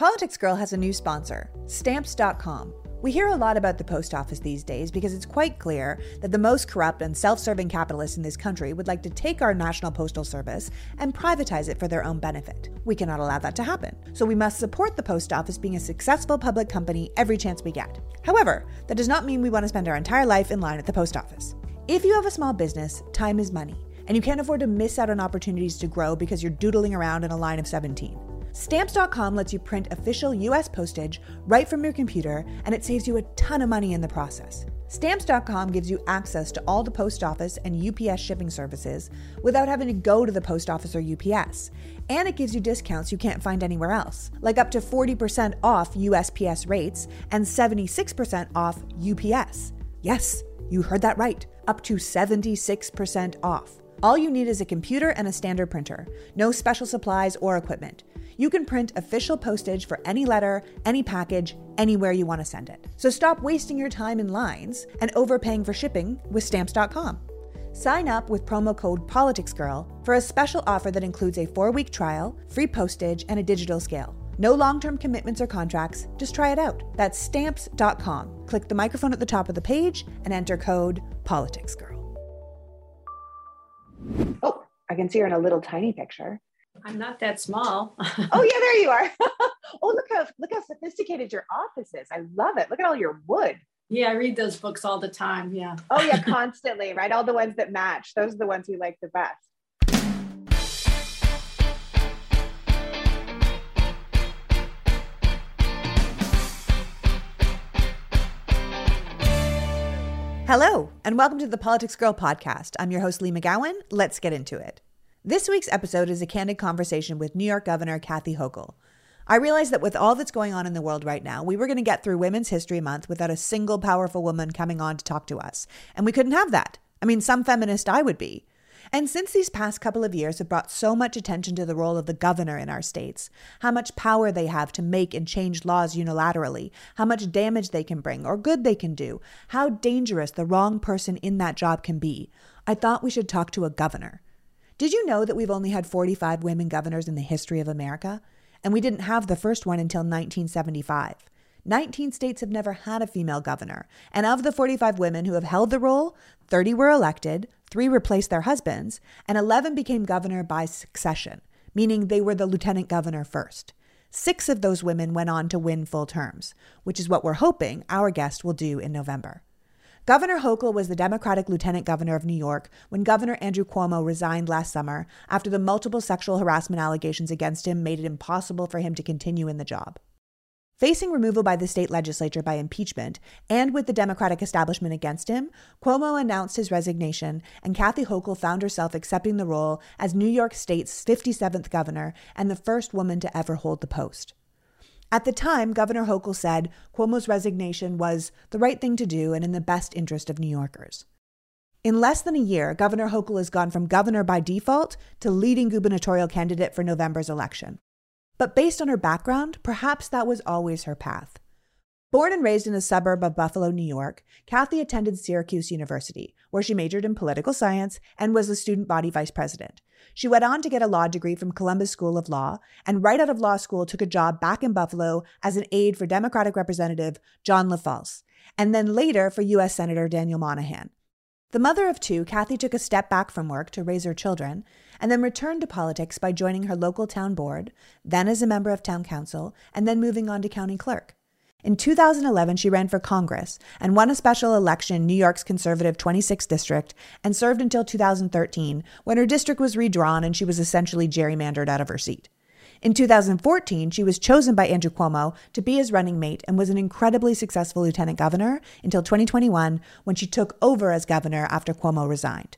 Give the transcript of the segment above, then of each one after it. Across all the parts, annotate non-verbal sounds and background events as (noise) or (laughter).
Politics Girl has a new sponsor, Stamps.com. We hear a lot about the post office these days because it's quite clear that the most corrupt and self serving capitalists in this country would like to take our National Postal Service and privatize it for their own benefit. We cannot allow that to happen, so we must support the post office being a successful public company every chance we get. However, that does not mean we want to spend our entire life in line at the post office. If you have a small business, time is money, and you can't afford to miss out on opportunities to grow because you're doodling around in a line of 17. Stamps.com lets you print official US postage right from your computer, and it saves you a ton of money in the process. Stamps.com gives you access to all the post office and UPS shipping services without having to go to the post office or UPS. And it gives you discounts you can't find anywhere else, like up to 40% off USPS rates and 76% off UPS. Yes, you heard that right, up to 76% off. All you need is a computer and a standard printer, no special supplies or equipment you can print official postage for any letter, any package, anywhere you want to send it. So stop wasting your time in lines and overpaying for shipping with stamps.com. Sign up with promo code PoliticsGirl for a special offer that includes a four week trial, free postage, and a digital scale. No long term commitments or contracts, just try it out. That's stamps.com. Click the microphone at the top of the page and enter code PoliticsGirl. I can see her in a little tiny picture. I'm not that small. (laughs) oh yeah, there you are. (laughs) oh, look how look how sophisticated your office is. I love it. Look at all your wood. Yeah, I read those books all the time. Yeah. oh yeah, (laughs) constantly, right? All the ones that match. Those are the ones we like the best. Hello, and welcome to the Politics Girl podcast. I'm your host, Leigh McGowan. Let's get into it. This week's episode is a candid conversation with New York Governor Kathy Hochul. I realized that with all that's going on in the world right now, we were going to get through Women's History Month without a single powerful woman coming on to talk to us. And we couldn't have that. I mean, some feminist I would be. And since these past couple of years have brought so much attention to the role of the governor in our states, how much power they have to make and change laws unilaterally, how much damage they can bring or good they can do, how dangerous the wrong person in that job can be, I thought we should talk to a governor. Did you know that we've only had 45 women governors in the history of America? And we didn't have the first one until 1975. 19 states have never had a female governor. And of the 45 women who have held the role, 30 were elected, three replaced their husbands, and 11 became governor by succession, meaning they were the lieutenant governor first. Six of those women went on to win full terms, which is what we're hoping our guest will do in November. Governor Hochul was the Democratic lieutenant governor of New York when Governor Andrew Cuomo resigned last summer after the multiple sexual harassment allegations against him made it impossible for him to continue in the job. Facing removal by the state legislature by impeachment, and with the Democratic establishment against him, Cuomo announced his resignation, and Kathy Hochul found herself accepting the role as New York State's 57th governor and the first woman to ever hold the post. At the time, Governor Hochul said Cuomo's resignation was the right thing to do and in the best interest of New Yorkers. In less than a year, Governor Hochul has gone from governor by default to leading gubernatorial candidate for November's election. But based on her background, perhaps that was always her path. Born and raised in a suburb of Buffalo, New York, Kathy attended Syracuse University, where she majored in political science and was the student body vice president. She went on to get a law degree from Columbus School of Law, and right out of law school took a job back in Buffalo as an aide for Democratic Representative John LaFalce, and then later for U.S. Senator Daniel Moynihan. The mother of two, Kathy took a step back from work to raise her children, and then returned to politics by joining her local town board, then as a member of town council, and then moving on to county clerk. In 2011, she ran for Congress and won a special election in New York's conservative 26th district and served until 2013 when her district was redrawn and she was essentially gerrymandered out of her seat. In 2014, she was chosen by Andrew Cuomo to be his running mate and was an incredibly successful lieutenant governor until 2021 when she took over as governor after Cuomo resigned.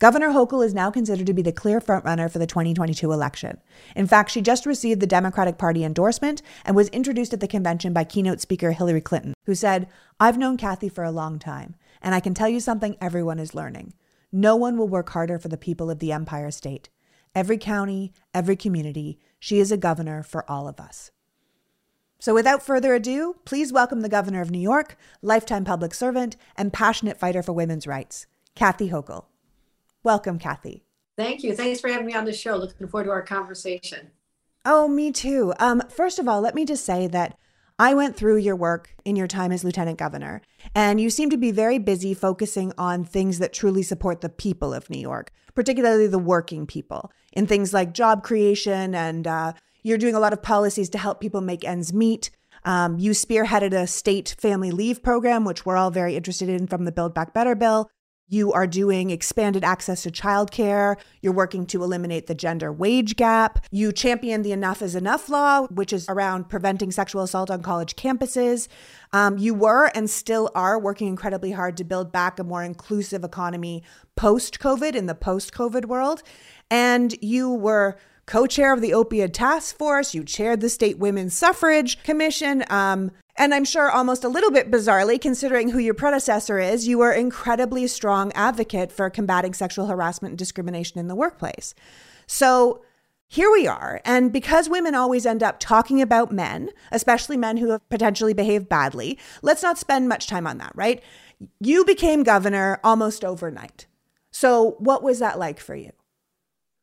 Governor Hochul is now considered to be the clear frontrunner for the 2022 election. In fact, she just received the Democratic Party endorsement and was introduced at the convention by keynote speaker Hillary Clinton, who said, I've known Kathy for a long time, and I can tell you something everyone is learning. No one will work harder for the people of the Empire State. Every county, every community, she is a governor for all of us. So, without further ado, please welcome the governor of New York, lifetime public servant, and passionate fighter for women's rights, Kathy Hochul. Welcome, Kathy. Thank you. Thanks for having me on the show. Looking forward to our conversation. Oh, me too. Um, first of all, let me just say that I went through your work in your time as lieutenant governor, and you seem to be very busy focusing on things that truly support the people of New York, particularly the working people, in things like job creation, and uh, you're doing a lot of policies to help people make ends meet. Um, you spearheaded a state family leave program, which we're all very interested in from the Build Back Better bill. You are doing expanded access to childcare. You're working to eliminate the gender wage gap. You champion the Enough is Enough law, which is around preventing sexual assault on college campuses. Um, you were and still are working incredibly hard to build back a more inclusive economy post COVID in the post COVID world. And you were co chair of the opioid task force. You chaired the state women's suffrage commission. Um, and I'm sure almost a little bit bizarrely, considering who your predecessor is, you were incredibly strong advocate for combating sexual harassment and discrimination in the workplace. So here we are. And because women always end up talking about men, especially men who have potentially behaved badly, let's not spend much time on that, right? You became governor almost overnight. So what was that like for you?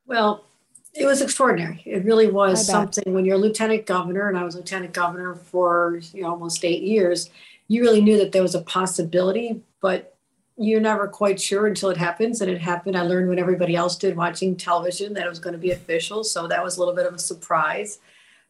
Well, it was extraordinary. It really was something when you're lieutenant governor, and I was lieutenant governor for you know, almost eight years. You really knew that there was a possibility, but you're never quite sure until it happens. And it happened. I learned when everybody else did watching television that it was going to be official. So that was a little bit of a surprise.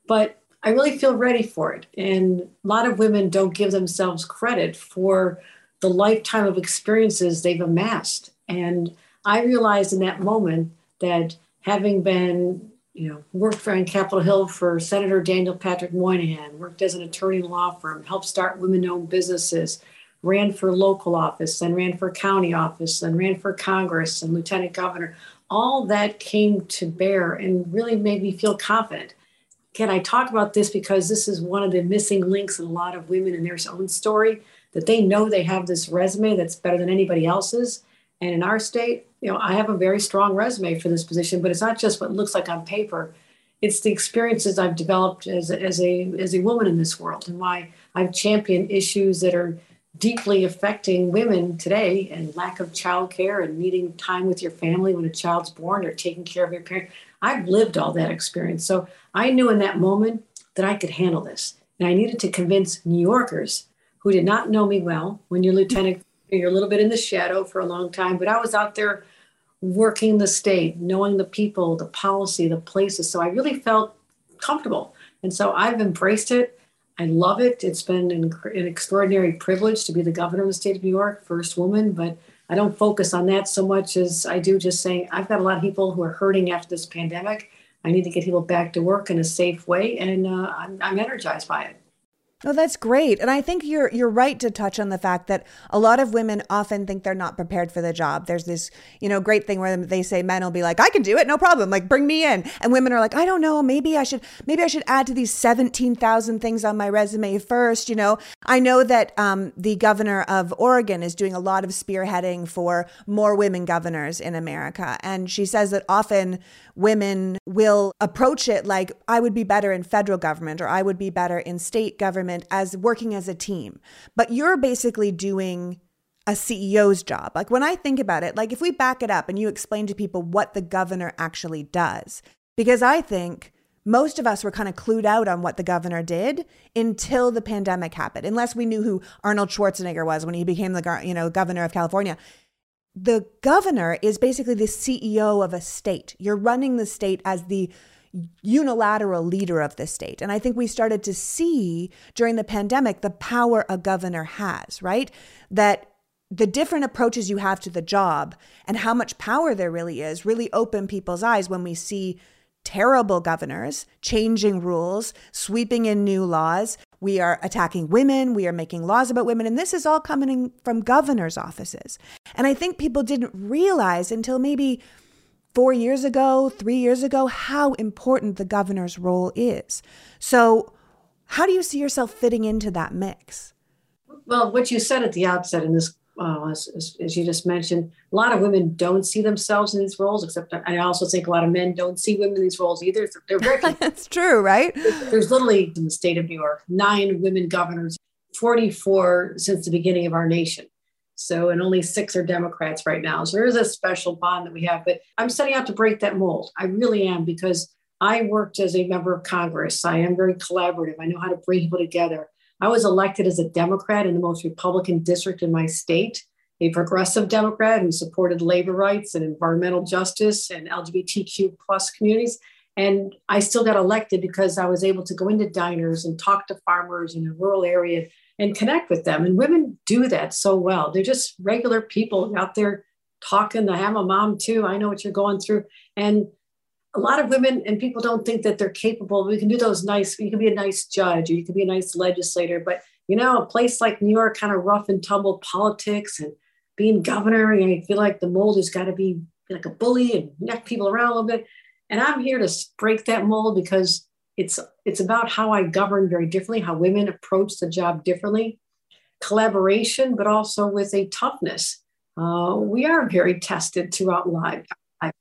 But I really feel ready for it. And a lot of women don't give themselves credit for the lifetime of experiences they've amassed. And I realized in that moment that having been, you know, worked for on Capitol Hill for Senator Daniel Patrick Moynihan, worked as an attorney in law firm, helped start women-owned businesses, ran for local office, then ran for county office, then ran for Congress and lieutenant governor. All that came to bear and really made me feel confident. Can I talk about this because this is one of the missing links in a lot of women in their own story that they know they have this resume that's better than anybody else's. And in our state, you know, I have a very strong resume for this position, but it's not just what looks like on paper. It's the experiences I've developed as a, as a as a woman in this world, and why I've championed issues that are deeply affecting women today, and lack of childcare, and needing time with your family when a child's born, or taking care of your parent. I've lived all that experience, so I knew in that moment that I could handle this, and I needed to convince New Yorkers who did not know me well. When you're lieutenant, you're a little bit in the shadow for a long time, but I was out there working the state, knowing the people, the policy, the places. So I really felt comfortable. And so I've embraced it. I love it. It's been an, an, extraordinary privilege to be the governor of the state of New York, first woman, but I don't focus on that so much as I do just saying I've got a lot of people who are hurting after this pandemic. I need to get people back to work in a safe way, and uh, I'm, I'm energized by it. Oh, that's great. And I think you're you're right to touch on the fact that a lot of women often think they're not prepared for the job. There's this, you know, great thing where they say men will be like, "I can do it, no problem. Like bring me in." And women are like, "I don't know, maybe I should maybe I should add to these 17,000 things on my resume first, you know." I know that um, the governor of Oregon is doing a lot of spearheading for more women governors in America, and she says that often women will approach it like I would be better in federal government or I would be better in state government as working as a team. But you're basically doing a CEO's job. Like when I think about it, like if we back it up and you explain to people what the governor actually does, because I think most of us were kind of clued out on what the governor did until the pandemic happened, unless we knew who Arnold Schwarzenegger was when he became the you know governor of California the governor is basically the CEO of a state. You're running the state as the unilateral leader of the state. And I think we started to see during the pandemic the power a governor has, right? That the different approaches you have to the job and how much power there really is really open people's eyes when we see terrible governors changing rules, sweeping in new laws, we are attacking women. We are making laws about women. And this is all coming from governor's offices. And I think people didn't realize until maybe four years ago, three years ago, how important the governor's role is. So, how do you see yourself fitting into that mix? Well, what you said at the outset in this uh, as, as, as, you just mentioned, a lot of women don't see themselves in these roles, except I also think a lot of men don't see women in these roles either. They're very (laughs) That's true, right? There's literally in the state of New York, nine women governors, 44 since the beginning of our nation. So, and only six are Democrats right now. So there is a special bond that we have, but I'm setting out to break that mold. I really am because I worked as a member of Congress. I am very collaborative. I know how to bring people together. I was elected as a Democrat in the most Republican district in my state, a progressive Democrat who supported labor rights and environmental justice and LGBTQ plus communities. And I still got elected because I was able to go into diners and talk to farmers in a rural area and connect with them. And women do that so well. They're just regular people out there talking. I have a mom too. I know what you're going through. And a lot of women and people don't think that they're capable. We can do those nice, you can be a nice judge or you can be a nice legislator. But, you know, a place like New York, kind of rough and tumble politics and being governor, I feel like the mold has got to be like a bully and neck people around a little bit. And I'm here to break that mold because it's it's about how I govern very differently, how women approach the job differently, collaboration, but also with a toughness. Uh, we are very tested throughout life,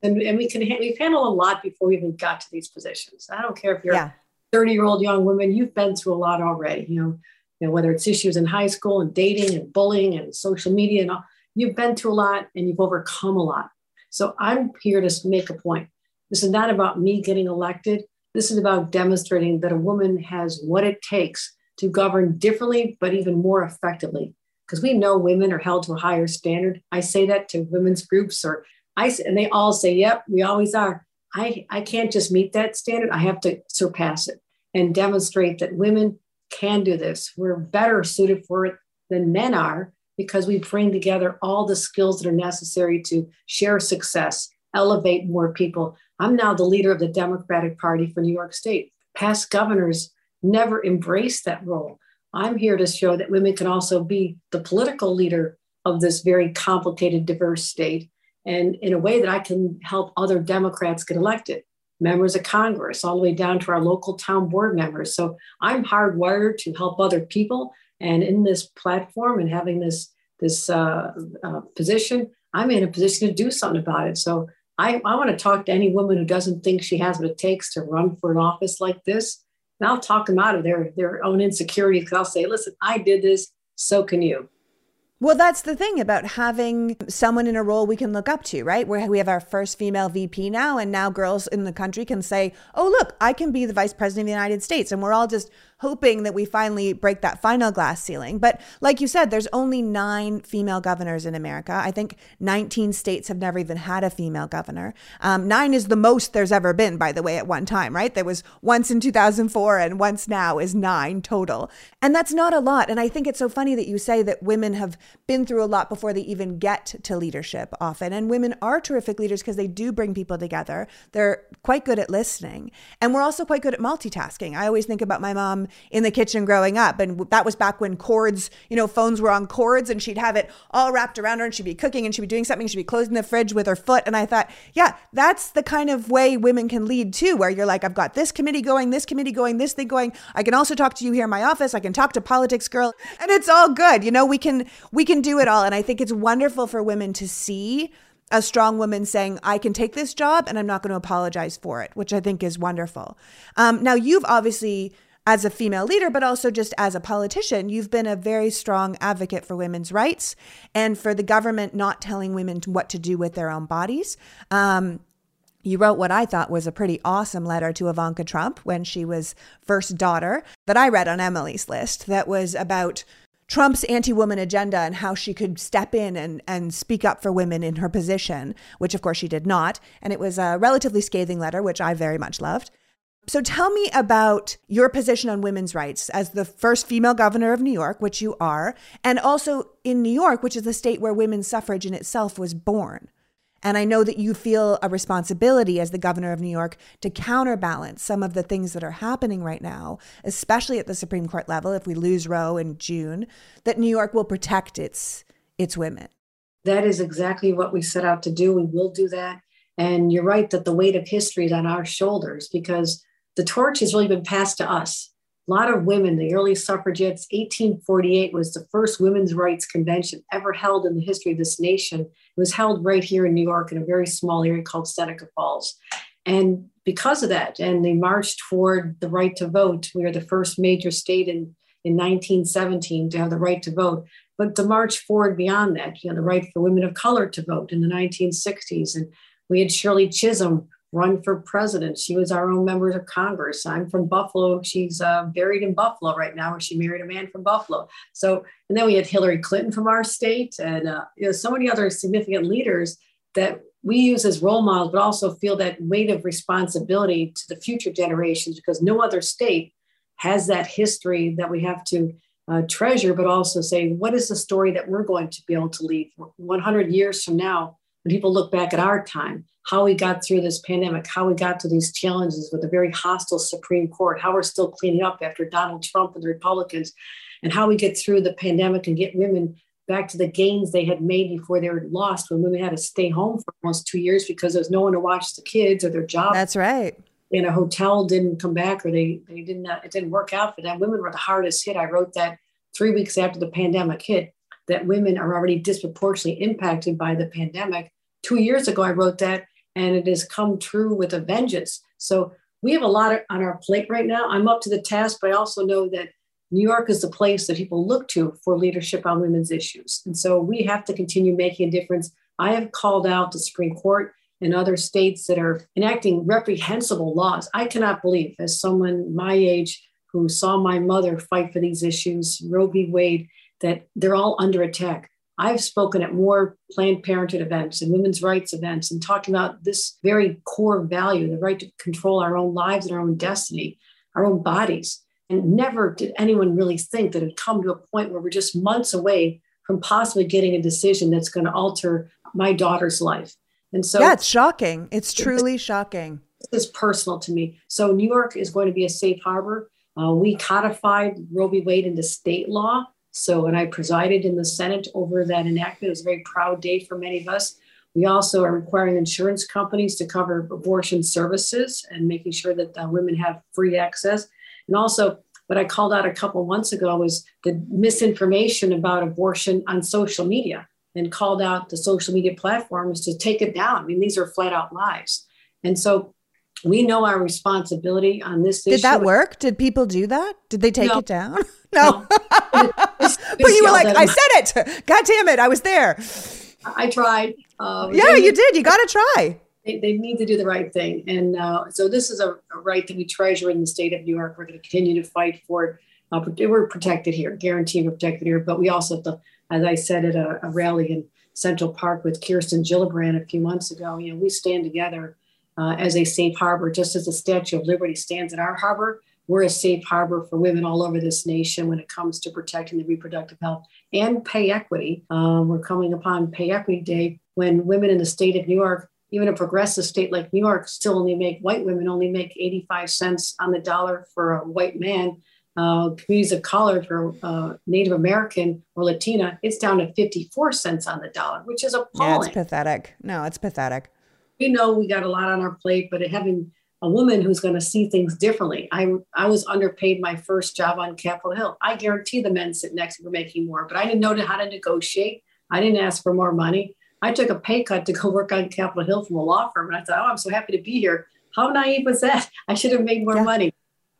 and, and we can we've handled a lot before we even got to these positions. I don't care if you're yeah. 30 year old young woman, you've been through a lot already. You know, you know whether it's issues in high school and dating and bullying and social media and all, you've been through a lot and you've overcome a lot. So I'm here to make a point. This is not about me getting elected. This is about demonstrating that a woman has what it takes to govern differently, but even more effectively. Because we know women are held to a higher standard. I say that to women's groups, or I and they all say, "Yep, we always are." I I can't just meet that standard. I have to surpass it and demonstrate that women can do this. We're better suited for it than men are because we bring together all the skills that are necessary to share success, elevate more people. I'm now the leader of the Democratic Party for New York State. Past governors never embraced that role. I'm here to show that women can also be the political leader of this very complicated, diverse state, and in a way that I can help other Democrats get elected, members of Congress, all the way down to our local town board members. So I'm hardwired to help other people. And in this platform and having this this uh, uh, position, I'm in a position to do something about it. So I, I want to talk to any woman who doesn't think she has what it takes to run for an office like this. And I'll talk them out of their, their own insecurities because I'll say, listen, I did this, so can you. Well, that's the thing about having someone in a role we can look up to, right? Where we have our first female VP now, and now girls in the country can say, oh, look, I can be the vice president of the United States. And we're all just hoping that we finally break that final glass ceiling. But like you said, there's only nine female governors in America. I think 19 states have never even had a female governor. Um, nine is the most there's ever been, by the way, at one time, right? There was once in 2004 and once now is nine total. And that's not a lot. And I think it's so funny that you say that women have been through a lot before they even get to leadership often. And women are terrific leaders because they do bring people together. They're quite good at listening. And we're also quite good at multitasking. I always think about my mom in the kitchen growing up. And that was back when cords, you know, phones were on cords and she'd have it all wrapped around her and she'd be cooking and she'd be doing something. She'd be closing the fridge with her foot. And I thought, yeah, that's the kind of way women can lead too, where you're like, I've got this committee going, this committee going, this thing going. I can also talk to you here in my office. I can talk to politics girl and it's all good. You know, we can, we can do it all. And I think it's wonderful for women to see a strong woman saying, I can take this job and I'm not going to apologize for it, which I think is wonderful. Um, now, you've obviously as a female leader, but also just as a politician, you've been a very strong advocate for women's rights and for the government not telling women what to do with their own bodies. Um, you wrote what I thought was a pretty awesome letter to Ivanka Trump when she was first daughter that I read on Emily's list that was about Trump's anti woman agenda and how she could step in and, and speak up for women in her position, which of course she did not. And it was a relatively scathing letter, which I very much loved. So tell me about your position on women's rights as the first female governor of New York, which you are, and also in New York, which is the state where women's suffrage in itself was born. And I know that you feel a responsibility as the governor of New York to counterbalance some of the things that are happening right now, especially at the Supreme Court level. If we lose Roe in June, that New York will protect its its women. That is exactly what we set out to do. We will do that. And you're right that the weight of history is on our shoulders because the torch has really been passed to us. A lot of women, the early suffragettes, 1848 was the first women's rights convention ever held in the history of this nation. It was held right here in New York in a very small area called Seneca Falls. And because of that, and they marched toward the right to vote, we are the first major state in, in 1917 to have the right to vote. But the march forward beyond that, you know, the right for women of color to vote in the 1960s. And we had Shirley Chisholm run for president. She was our own member of Congress. I'm from Buffalo. She's uh, buried in Buffalo right now. And she married a man from Buffalo. So, and then we had Hillary Clinton from our state, and uh, you know, so many other significant leaders that we use as role models, but also feel that weight of responsibility to the future generations because no other state has that history that we have to uh, treasure, but also say, what is the story that we're going to be able to leave 100 years from now when people look back at our time, how we got through this pandemic, how we got to these challenges with a very hostile Supreme Court, how we're still cleaning up after Donald Trump and the Republicans, and how we get through the pandemic and get women back to the gains they had made before they were lost when women had to stay home for almost two years because there was no one to watch the kids or their job. That's right. And a hotel didn't come back or they they didn't uh, it didn't work out for them. Women were the hardest hit. I wrote that three weeks after the pandemic hit that women are already disproportionately impacted by the pandemic. Two years ago, I wrote that, and it has come true with a vengeance. So we have a lot on our plate right now. I'm up to the task, but I also know that New York is the place that people look to for leadership on women's issues. And so we have to continue making a difference. I have called out the Supreme Court and other states that are enacting reprehensible laws. I cannot believe, as someone my age who saw my mother fight for these issues, Roe v. Wade, that they're all under attack. I've spoken at more Planned Parenthood events and women's rights events and talking about this very core value, the right to control our own lives and our own destiny, our own bodies. And never did anyone really think that it would come to a point where we're just months away from possibly getting a decision that's going to alter my daughter's life. And so, yeah, it's shocking. It's truly it's, shocking. This is personal to me. So, New York is going to be a safe harbor. Uh, we codified Roe v. Wade into state law. So, and I presided in the Senate over that enactment. It was a very proud day for many of us. We also are requiring insurance companies to cover abortion services and making sure that uh, women have free access. And also, what I called out a couple months ago was the misinformation about abortion on social media and called out the social media platforms to take it down. I mean, these are flat out lies. And so we know our responsibility on this Did issue. Did that work? Did people do that? Did they take no. it down? (laughs) No. no. (laughs) but you were like, I said it. God damn it. I was there. I tried. Uh, yeah, you did. You got to try. They, they, need to do the right thing. And uh, so this is a, a, right that we treasure in the state of New York. We're going to continue to fight for it. Uh, we're protected here, guaranteed we're protected here. But we also have to, as I said at a, a rally in Central Park with Kirsten Gillibrand a few months ago, you know, we stand together uh, as a safe harbor, just as the Statue of Liberty stands in our harbor. We're a safe harbor for women all over this nation when it comes to protecting the reproductive health and pay equity. Um, we're coming upon Pay Equity Day when women in the state of New York, even a progressive state like New York, still only make white women only make 85 cents on the dollar for a white man. Uh, communities of color for uh, Native American or Latina, it's down to 54 cents on the dollar, which is appalling. Yeah, it's pathetic. No, it's pathetic we know we got a lot on our plate, but having a woman who's going to see things differently. I, I was underpaid my first job on Capitol Hill. I guarantee the men sitting next to me were making more, but I didn't know how to negotiate. I didn't ask for more money. I took a pay cut to go (laughs) work on Capitol Hill from a law firm. And I thought, oh, I'm so happy to be here. How naive was that? (laughs) I should have made more yeah. money.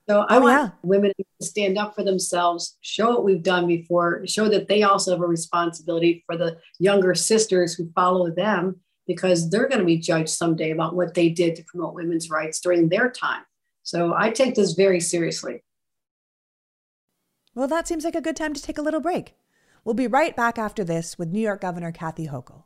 So I oh, want yeah. women to stand up for themselves, show what we've done before, show that they also have a responsibility for the younger sisters who follow them because they're going to be judged someday about what they did to promote women's rights during their time. So I take this very seriously. Well, that seems like a good time to take a little break. We'll be right back after this with New York Governor Kathy Hochul.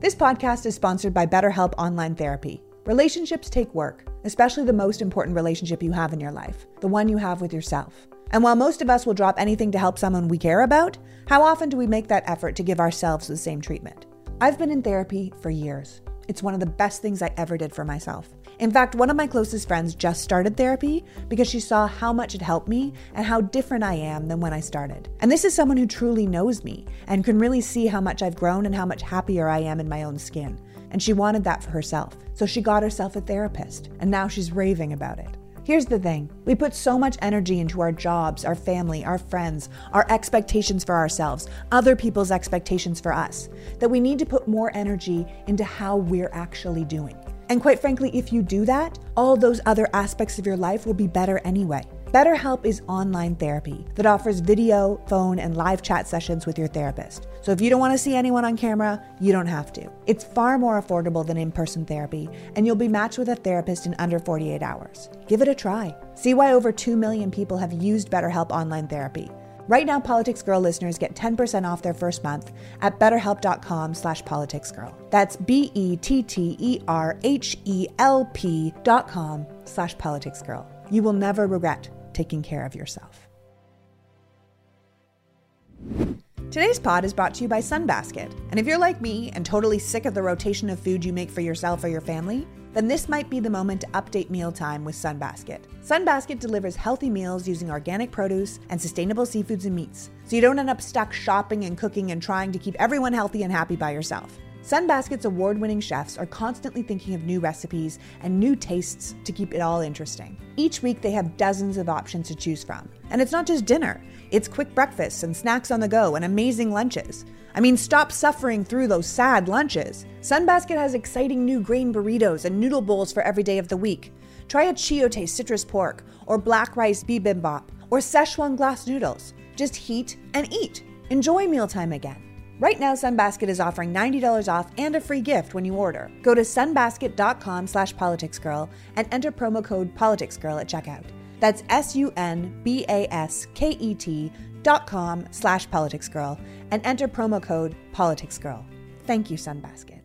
This podcast is sponsored by BetterHelp Online Therapy. Relationships take work, especially the most important relationship you have in your life, the one you have with yourself. And while most of us will drop anything to help someone we care about, how often do we make that effort to give ourselves the same treatment? I've been in therapy for years. It's one of the best things I ever did for myself. In fact, one of my closest friends just started therapy because she saw how much it helped me and how different I am than when I started. And this is someone who truly knows me and can really see how much I've grown and how much happier I am in my own skin. And she wanted that for herself. So she got herself a therapist, and now she's raving about it. Here's the thing we put so much energy into our jobs, our family, our friends, our expectations for ourselves, other people's expectations for us, that we need to put more energy into how we're actually doing. And quite frankly, if you do that, all those other aspects of your life will be better anyway. BetterHelp is online therapy that offers video, phone, and live chat sessions with your therapist. So if you don't want to see anyone on camera, you don't have to. It's far more affordable than in person therapy, and you'll be matched with a therapist in under 48 hours. Give it a try. See why over 2 million people have used BetterHelp online therapy. Right now, Politics Girl listeners get 10% off their first month at betterhelp.com slash politicsgirl. That's B-E-T-T-E-R-H-E-L-P dot com slash politicsgirl. You will never regret taking care of yourself. Today's pod is brought to you by Sunbasket. And if you're like me and totally sick of the rotation of food you make for yourself or your family, then this might be the moment to update mealtime with Sunbasket. Sunbasket delivers healthy meals using organic produce and sustainable seafoods and meats, so you don't end up stuck shopping and cooking and trying to keep everyone healthy and happy by yourself. Sunbasket's award winning chefs are constantly thinking of new recipes and new tastes to keep it all interesting. Each week, they have dozens of options to choose from. And it's not just dinner, it's quick breakfasts and snacks on the go and amazing lunches. I mean, stop suffering through those sad lunches. Sunbasket has exciting new grain burritos and noodle bowls for every day of the week. Try a Chiote citrus pork, or black rice bibimbap, or Szechuan glass noodles. Just heat and eat. Enjoy mealtime again. Right now, Sunbasket is offering $90 off and a free gift when you order. Go to sunbasket.com slash politicsgirl and enter promo code politicsgirl at checkout. That's S-U-N-B-A-S-K-E-T dot com slash politicsgirl and enter promo code politicsgirl. Thank you, Sunbasket.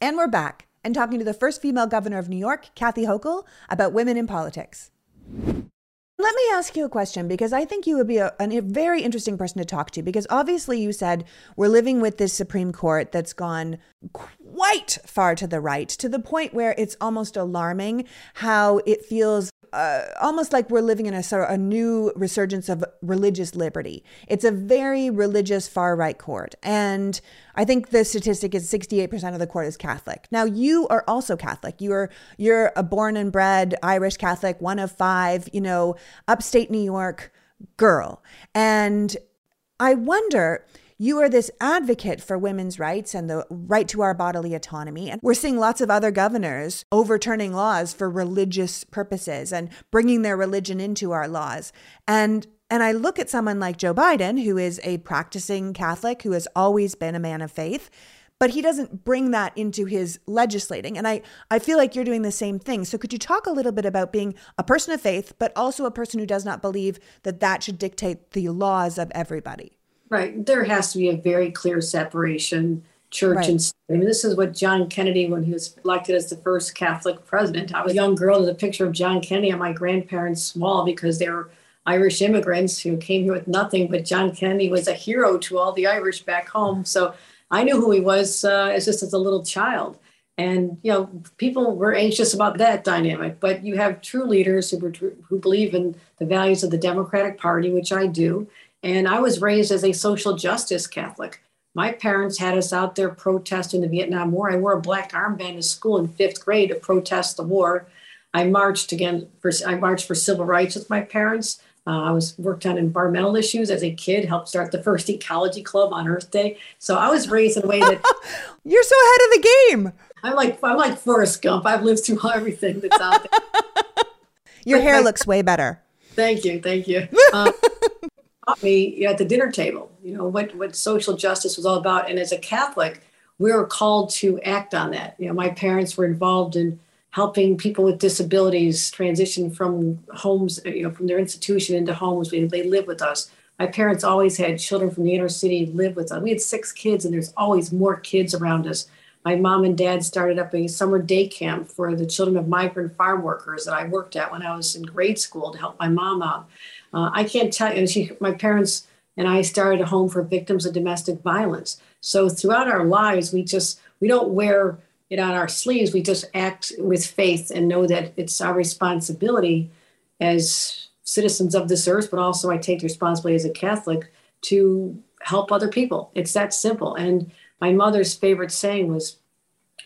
And we're back and talking to the first female governor of New York, Kathy Hochul, about women in politics. Let me ask you a question because I think you would be a, a, very interesting person to talk to because obviously you said we're living with this Supreme Court that's gone quite far to the right to the point where it's almost alarming how it feels uh, almost like we're living in a sort of a new resurgence of religious liberty. It's a very religious far right court. And I think the statistic is 68% of the court is Catholic. Now you are also Catholic. You're you're a born and bred Irish Catholic, one of five, you know, upstate New York girl. And I wonder you are this advocate for women's rights and the right to our bodily autonomy. And we're seeing lots of other governors overturning laws for religious purposes and bringing their religion into our laws. And and I look at someone like Joe Biden, who is a practicing Catholic, who has always been a man of faith, but he doesn't bring that into his legislating. And I, I feel like you're doing the same thing. So could you talk a little bit about being a person of faith, but also a person who does not believe that that should dictate the laws of everybody? Right. There has to be a very clear separation, church right. and state. I mean, this is what John Kennedy, when he was elected as the first Catholic president, I was a young girl. There's a picture of John Kennedy on my grandparents' wall because they were Irish immigrants who came here with nothing. But John Kennedy was a hero to all the Irish back home. So I knew who he was uh, as just as a little child. And you know, people were anxious about that dynamic. But you have true leaders who, who believe in the values of the Democratic Party, which I do and I was raised as a social justice Catholic. My parents had us out there protesting the Vietnam War. I wore a black armband to school in fifth grade to protest the war. I marched again for I marched for civil rights with my parents. Uh, I was worked on environmental issues as a kid. Helped start the first (laughs) ecology club on Earth Day. So I was raised in a way that (laughs) you're so ahead of the game. I'm like I'm like Forrest Gump. I've lived through (laughs) everything that's out there. Your hair looks way better. Thank you, thank you. Um, taught me at the dinner table, you know, what, what social justice was all about. And as a Catholic, we were called to act on that. You know, my parents were involved in helping people with disabilities transition from homes, you know, from their institution into homes. They, they live with us. My parents always had children from the inner city live with us. We had six kids, and there's always more kids around us. My mom and dad started up a summer day camp for the children of migrant farm workers that I worked at when I was in grade school to help my mom out. Uh, I can't tell you, she, my parents and I started a home for victims of domestic violence. So throughout our lives, we just, we don't wear it on our sleeves. We just act with faith and know that it's our responsibility as citizens of this earth, but also I take the responsibility as a Catholic to help other people. It's that simple. And my mother's favorite saying was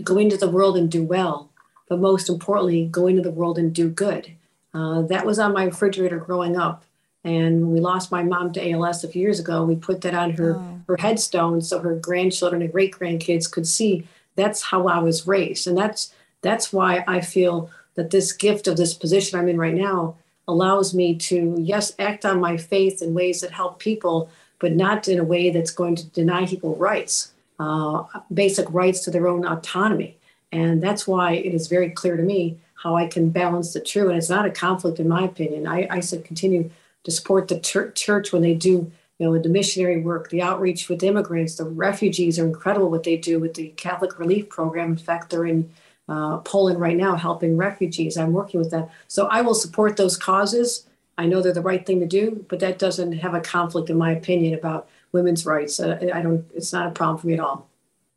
go into the world and do well, but most importantly, go into the world and do good. Uh, that was on my refrigerator growing up. And when we lost my mom to ALS a few years ago, we put that on her, oh. her headstone so her grandchildren and great grandkids could see that's how I was raised. And that's that's why I feel that this gift of this position I'm in right now allows me to, yes, act on my faith in ways that help people, but not in a way that's going to deny people rights, uh, basic rights to their own autonomy. And that's why it is very clear to me how I can balance the two. And it's not a conflict, in my opinion. I, I said continue to support the church when they do, you know, the missionary work, the outreach with immigrants, the refugees are incredible what they do with the Catholic Relief Program. In fact, they're in uh, Poland right now helping refugees. I'm working with them. So I will support those causes. I know they're the right thing to do, but that doesn't have a conflict, in my opinion, about women's rights. Uh, I don't. It's not a problem for me at all.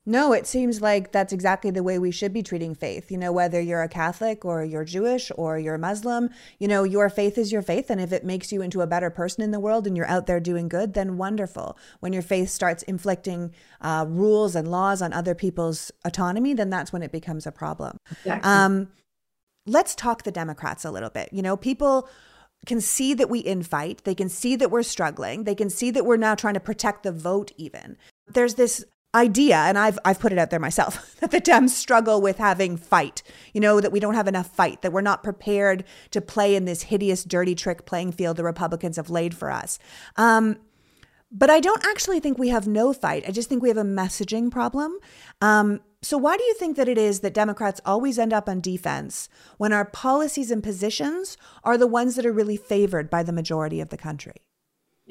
No, it seems like that's exactly the way we should be treating faith. You know, whether you're a Catholic or you're Jewish or you're Muslim, you know, your faith is your faith. And if it makes you into a better person in the world and you're out there doing good, then wonderful. When your faith starts inflicting uh, rules and laws on other people's autonomy, then that's when it becomes a problem. Exactly. Um, let's talk the Democrats a little bit. You know, people can see that we infight. They can see that we're struggling. They can see that we're now trying to protect the vote, even. There's this idea, and I've I've put it out there myself, (laughs) that the Dems struggle with having fight. You know, that we don't have enough fight, that we're not prepared to play in this hideous, dirty trick playing field the Republicans have laid for us. Um, but I don't actually think we have no fight. I just think we have a messaging problem. Um, so, why do you think that it is that Democrats always end up on defense when our policies and positions are the ones that are really favored by the majority of the country?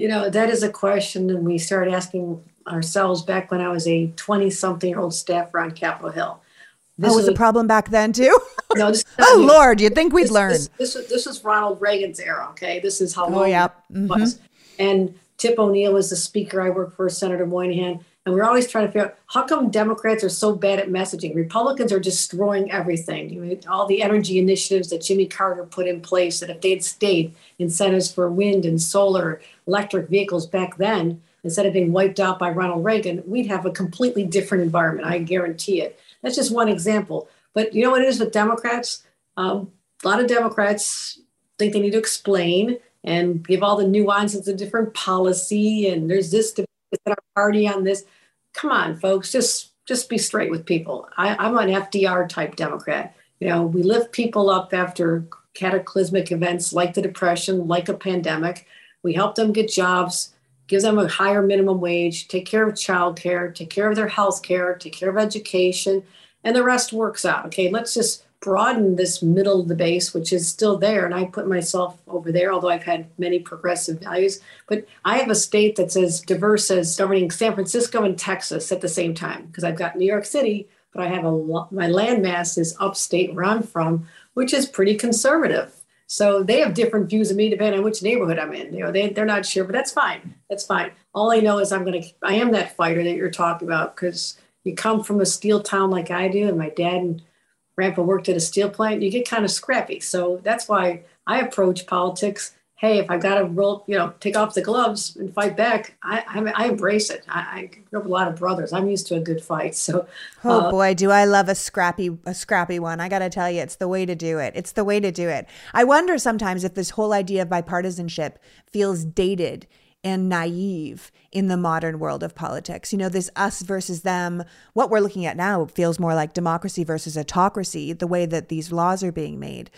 You know, that is a question, and we started asking ourselves back when I was a 20 something year old staffer on Capitol Hill. This oh, was, a problem back then too? (laughs) No. (laughs) oh Lord, you'd think we'd this, learn. This, this, this, was Ronald Reagan's era. Okay, this is how long oh, yeah. Mm-hmm. was. And Tip O'Neill was the speaker. I worked for Senator Moynihan, and we are always trying to figure out how come Democrats are so bad at messaging. Republicans are destroying everything. You know, all the energy initiatives that Jimmy Carter put in place. That if they had stayed, incentives for wind and solar, electric vehicles back then instead of being wiped out by Ronald Reagan, we'd have a completely different environment. I guarantee it. That's just one example. But you know what it is with Democrats? Um, a lot of Democrats think they need to explain and give all the nuances of different policy. And there's this debate our party on this. Come on, folks, just just be straight with people. I, I'm an FDR type Democrat. You know, we lift people up after cataclysmic events like the Depression, like a pandemic. We help them get jobs gives them a higher minimum wage, take care of childcare, take care of their health care, take care of education, and the rest works out. Okay, let's just broaden this middle of the base, which is still there. And I put myself over there, although I've had many progressive values. But I have a state that's as diverse as governing San Francisco and Texas at the same time, because I've got New York City, but I have a lot, my landmass is upstate where I'm from, which is pretty conservative. So they have different views of me depending on which neighborhood I'm in. You know, they, they're not sure, but that's fine. That's fine. All I know is I'm going to, I am that fighter that you're talking about because you come from a steel town like I do, and my dad and grandpa worked at a steel plant, you get kind of scrappy. So that's why I approach politics hey, if I got to roll, you know, take off the gloves and fight back, I, I, I embrace it. I, I, grew up with a lot of brothers. I'm used to a good fight. So, oh uh, boy, do I love a scrappy, a scrappy one. I got to tell you, it's the way to do it. It's the way to do it. I wonder sometimes if this whole idea of bipartisanship feels dated and naive in the modern world of politics. You know, this us versus them, what we're looking at now feels more like democracy versus autocracy, the way that these laws are being made.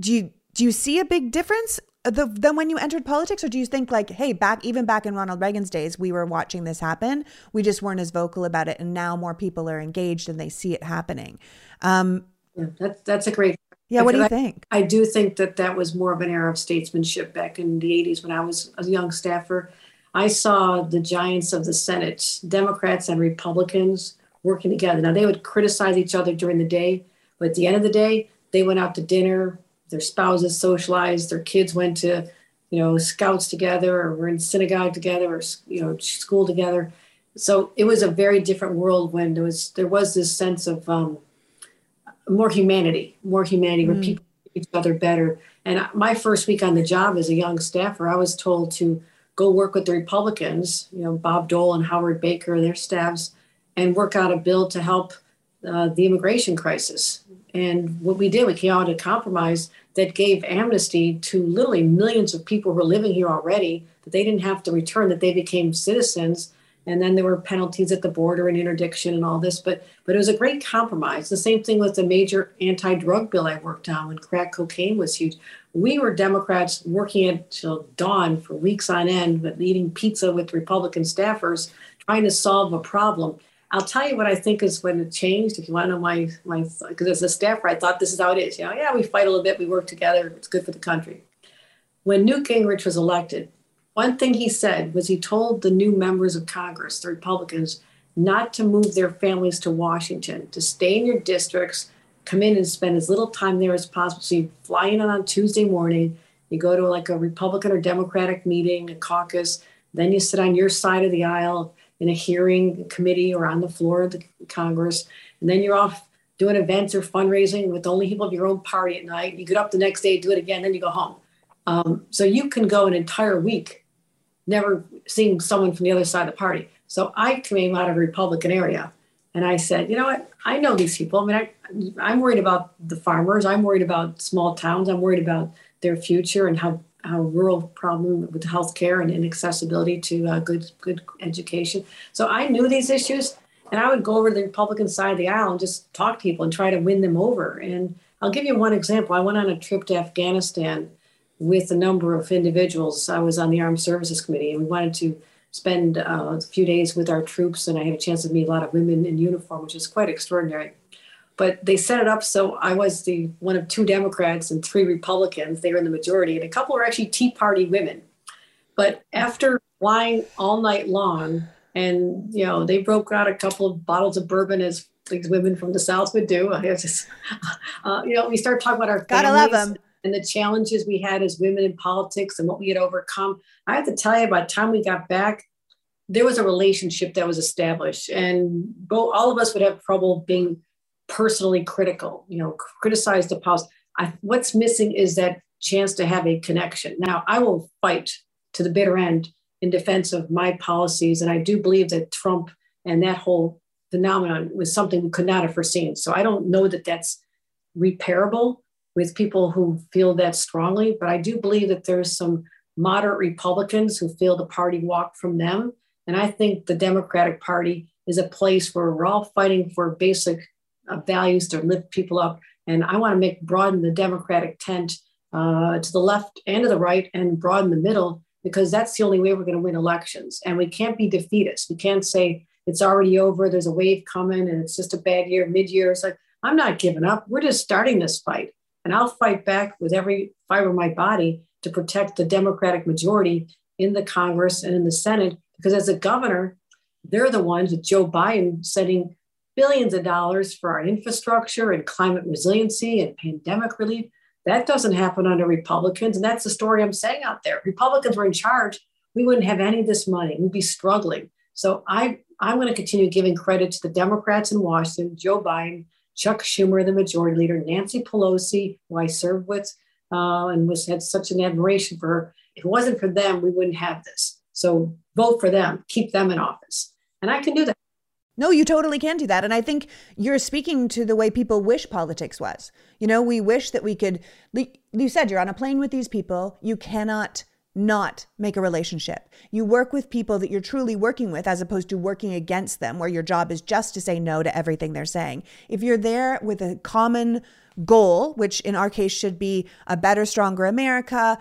Do you do you see a big difference the, then when you entered politics or do you think like hey back even back in ronald reagan's days we were watching this happen we just weren't as vocal about it and now more people are engaged and they see it happening um, yeah, that, that's a great yeah what do you I, think? I do think that that was more of an era of statesmanship back in the 80s when i was a young staffer. I saw the giants of the senate democrats and republicans working together. Now they would criticize each other during the day but at the end of the day they went out to dinner their spouses socialized, their kids went to, you know, scouts together or were in synagogue together or, you know, school together. So it was a very different world when there was there was this sense of um, more humanity, more humanity, mm. where people treat each other better. And my first week on the job as a young staffer, I was told to go work with the Republicans, you know, Bob Dole and Howard Baker, their staffs, and work out a bill to help uh, the immigration crisis. And what we did, we came out a compromise that gave amnesty to literally millions of people who are living here already, that they didn't have to return, that they became citizens. And then there were penalties at the border and interdiction and all this. But but it was a great compromise. The same thing with the major anti-drug bill I worked on when crack cocaine was huge. We were Democrats working until dawn for weeks on end, but eating pizza with Republican staffers, trying to solve a problem. I'll tell you what I think is when it changed. If you want to know my my, because as a staffer, I thought this is how it is. You know, yeah, we fight a little bit, we work together. It's good for the country. When Newt Gingrich was elected, one thing he said was he told the new members of Congress, the Republicans, not to move their families to Washington, to stay in your districts, come in and spend as little time there as possible. So you fly in on Tuesday morning, you go to like a Republican or Democratic meeting, a caucus, then you sit on your side of the aisle in a hearing committee or on the floor of the Congress, and then you're off doing events or fundraising with only people of your own party at night. You get up the next day, do it again, then you go home. Um, so you can go an entire week never seen someone from the other side of the party. So I came out of a Republican area and I said, you know what? I know these people. I mean, I, I'm worried about the farmers. I'm worried about small towns. I'm worried about their future and how, how rural problem with healthcare and inaccessibility to uh, good, good education. So I knew these issues and I would go over to the Republican side of the aisle and just talk to people and try to win them over. And I'll give you one example. I went on a trip to Afghanistan with a number of individuals. I was on the Armed Services Committee, and we wanted to spend uh, a few days with our troops, and I had a chance to meet a lot of women in uniform, which is quite extraordinary. But they set it up so I was the one of two Democrats and three Republicans. They were in the majority, and a couple were actually Tea Party women. But after flying all night long, and you know, they broke out a couple of bottles of bourbon as these women from the South would do. I just, (laughs) uh, you know, we start talking about our gotta love them and the challenges we had as women in politics and what we had overcome. I have to tell you, by the time we got back, there was a relationship that was established, and both, all of us would have trouble being personally critical. You know, criticize the policy. I, what's missing is that chance to have a connection. Now, I will fight to the bitter end in defense of my policies, and I do believe that Trump and that whole phenomenon was something we could not have foreseen. So I don't know that that's repairable with people who feel that strongly, but I do believe that there's some moderate Republicans who feel the party walked from them. And I think the Democratic Party is a place where we're all fighting for basic uh, values to lift people up. And I want to make broaden the Democratic tent uh, to the left and to the right and broaden the middle because that's the only way we're going to win elections. And we can't be defeatist. We can't say it's already over, there's a wave coming, and it's just a bad year, mid year. It's like, I'm not giving up. We're just starting this fight. And I'll fight back with every fiber of my body to protect the Democratic majority in the Congress and in the Senate. Because as a governor, they're the ones with Joe Biden setting billions of dollars for our infrastructure and climate resiliency and pandemic relief. That doesn't happen under Republicans. And that's the story I'm saying out there. Republicans were in charge, we wouldn't have any of this money. We'd be struggling. So I, I'm going to continue giving credit to the Democrats in Washington, Joe Biden, Chuck Schumer, the majority leader, Nancy Pelosi, who I served with uh, and was had such an admiration for her. If it wasn't for them, we wouldn't have this. So vote for them, keep them in office. And I can do that. No, you totally can do that. And I think you're speaking to the way people wish politics was. You know, we wish that we could, you said you're on a plane with these people. You cannot not make a relationship. You work with people that you're truly working with as opposed to working against them, where your job is just to say no to everything they're saying. If you're there with a common goal, which in our case should be a better, stronger America,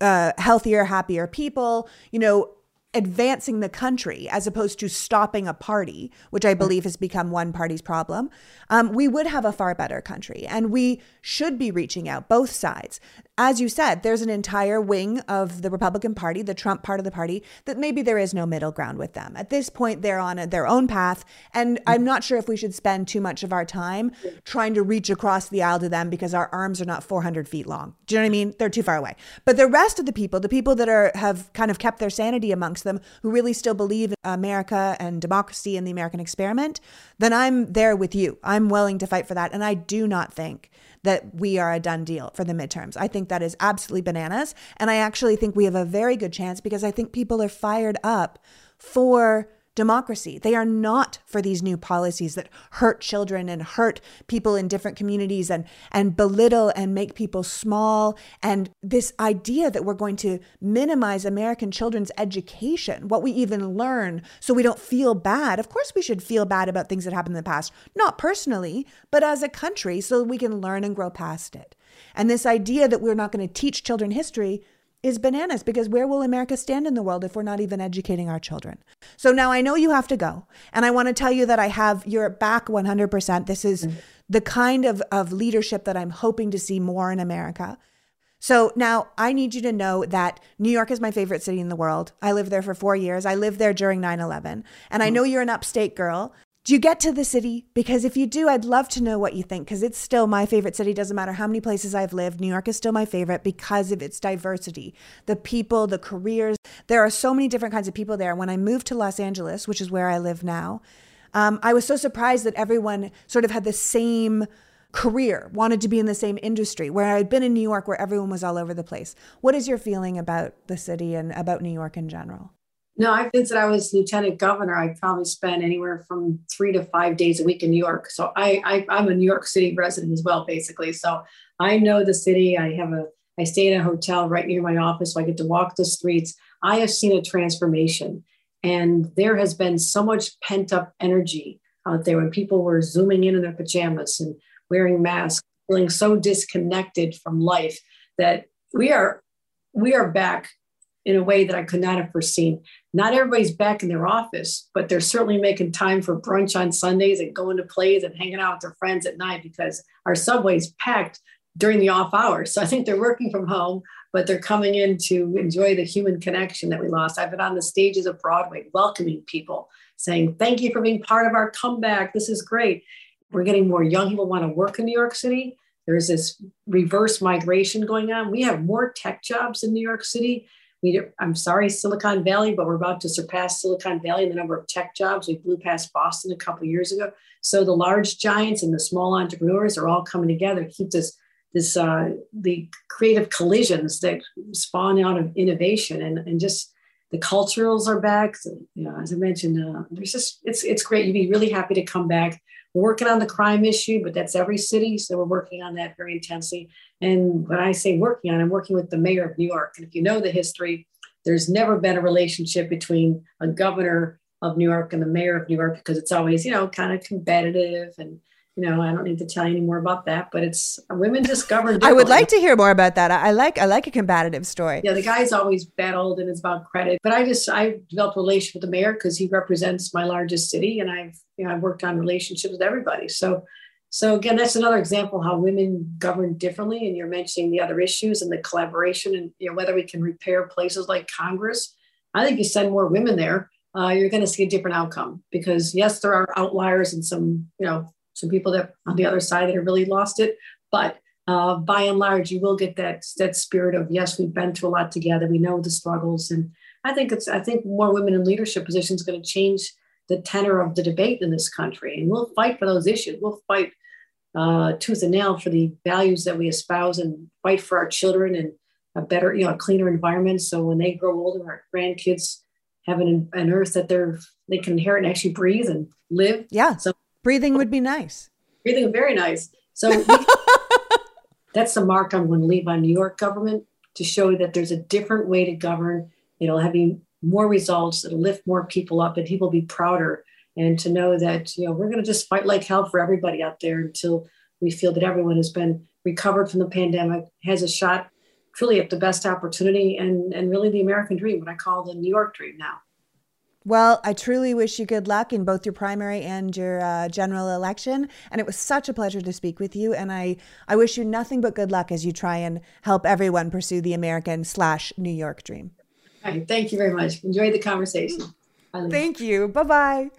uh, healthier, happier people, you know, advancing the country as opposed to stopping a party, which I believe has become one party's problem, um, we would have a far better country. And we should be reaching out, both sides as you said, there's an entire wing of the Republican Party, the Trump part of the party, that maybe there is no middle ground with them. At this point, they're on a, their own path. And I'm not sure if we should spend too much of our time trying to reach across the aisle to them because our arms are not 400 feet long. Do you know what I mean? They're too far away. But the rest of the people, the people that are have kind of kept their sanity amongst them, who really still believe in America and democracy and the American experiment, then I'm there with you. I'm willing to fight for that. And I do not think that we are a done deal for the midterms. I think that is absolutely bananas. And I actually think we have a very good chance because I think people are fired up for democracy. They are not for these new policies that hurt children and hurt people in different communities and, and belittle and make people small. And this idea that we're going to minimize American children's education, what we even learn, so we don't feel bad. Of course, we should feel bad about things that happened in the past, not personally, but as a country, so we can learn and grow past it. And this idea that we're not going to teach children history is bananas because where will America stand in the world if we're not even educating our children? So now I know you have to go. And I want to tell you that I have your back 100%. This is the kind of, of leadership that I'm hoping to see more in America. So now I need you to know that New York is my favorite city in the world. I lived there for four years. I lived there during 9 11. And I mm-hmm. know you're an upstate girl. Do you get to the city? Because if you do, I'd love to know what you think because it's still my favorite city. Doesn't matter how many places I've lived. New York is still my favorite because of its diversity, the people, the careers. There are so many different kinds of people there. When I moved to Los Angeles, which is where I live now, um, I was so surprised that everyone sort of had the same career, wanted to be in the same industry, where I'd been in New York where everyone was all over the place. What is your feeling about the city and about New York in general? No, I since I was lieutenant governor, I probably spent anywhere from three to five days a week in New York. So I, I I'm a New York City resident as well, basically. So I know the city. I have a I stay in a hotel right near my office, so I get to walk the streets. I have seen a transformation, and there has been so much pent up energy out there when people were zooming in in their pajamas and wearing masks, feeling so disconnected from life that we are we are back in a way that I could not have foreseen. Not everybody's back in their office, but they're certainly making time for brunch on Sundays and going to plays and hanging out with their friends at night because our subway's packed during the off hours. So I think they're working from home, but they're coming in to enjoy the human connection that we lost. I've been on the stages of Broadway welcoming people, saying, Thank you for being part of our comeback. This is great. We're getting more young people want to work in New York City. There's this reverse migration going on. We have more tech jobs in New York City we, I'm sorry, Silicon Valley, but we're about to surpass Silicon Valley in the number of tech jobs. We blew past Boston a couple years ago. So the large giants and the small entrepreneurs are all coming together to keep this this uh, the creative collisions that spawn out of innovation and, and just the culturals are back. So, you know, as I mentioned, uh, there's just it's it's great. You'd be really happy to come back. Working on the crime issue, but that's every city, so we're working on that very intensely. And when I say working on, I'm working with the mayor of New York. And if you know the history, there's never been a relationship between a governor of New York and the mayor of New York because it's always, you know, kind of competitive and you know, I don't need to tell you any more about that, but it's women discovered. I would like to hear more about that. I like I like a combative story. Yeah, the guy's always battled and it's about credit. But I just I developed a relationship with the mayor because he represents my largest city, and I've you know I've worked on relationships with everybody. So so again, that's another example how women govern differently. And you're mentioning the other issues and the collaboration and you know whether we can repair places like Congress. I think you send more women there, uh, you're going to see a different outcome because yes, there are outliers and some you know some people that on the other side that have really lost it. But uh, by and large, you will get that that spirit of yes, we've been through a lot together. We know the struggles, and I think it's I think more women in leadership positions going to change the tenor of the debate in this country, and we'll fight for those issues. We'll fight uh, tooth and nail for the values that we espouse, and fight for our children and a better, you know, a cleaner environment. So when they grow older, our grandkids have an, an earth that they're they can inherit and actually breathe and live. Yeah. So Breathing would be nice. Breathing very nice. So (laughs) that's the mark I'm going to leave on New York government to show that there's a different way to govern. It'll have more results. It'll lift more people up, and people will be prouder. And to know that you know we're going to just fight like hell for everybody out there until we feel that everyone has been recovered from the pandemic, has a shot truly at the best opportunity, and and really the American dream, what I call the New York dream now. Well, I truly wish you good luck in both your primary and your uh, general election. And it was such a pleasure to speak with you. And I, I wish you nothing but good luck as you try and help everyone pursue the American slash New York dream. All right. Thank you very much. Enjoyed the conversation. Thank you. Bye bye.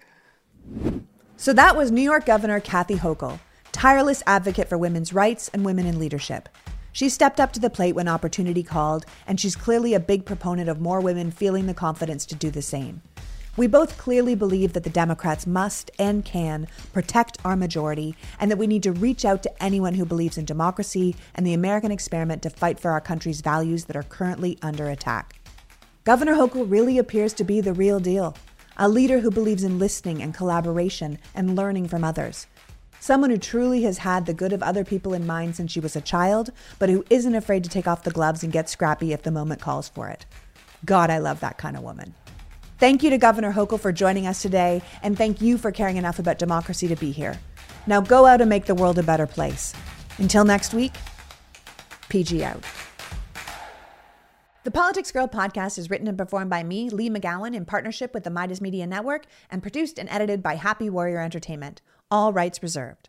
So that was New York Governor Kathy Hochul, tireless advocate for women's rights and women in leadership. She stepped up to the plate when opportunity called, and she's clearly a big proponent of more women feeling the confidence to do the same. We both clearly believe that the Democrats must and can protect our majority, and that we need to reach out to anyone who believes in democracy and the American experiment to fight for our country's values that are currently under attack. Governor Hochul really appears to be the real deal. a leader who believes in listening and collaboration and learning from others. Someone who truly has had the good of other people in mind since she was a child, but who isn't afraid to take off the gloves and get scrappy if the moment calls for it. God, I love that kind of woman. Thank you to Governor Hochul for joining us today, and thank you for caring enough about democracy to be here. Now go out and make the world a better place. Until next week, PG out. The Politics Girl podcast is written and performed by me, Leigh McGowan, in partnership with the Meidas Media Network, and produced and edited by Happy Warrior Entertainment. All rights reserved.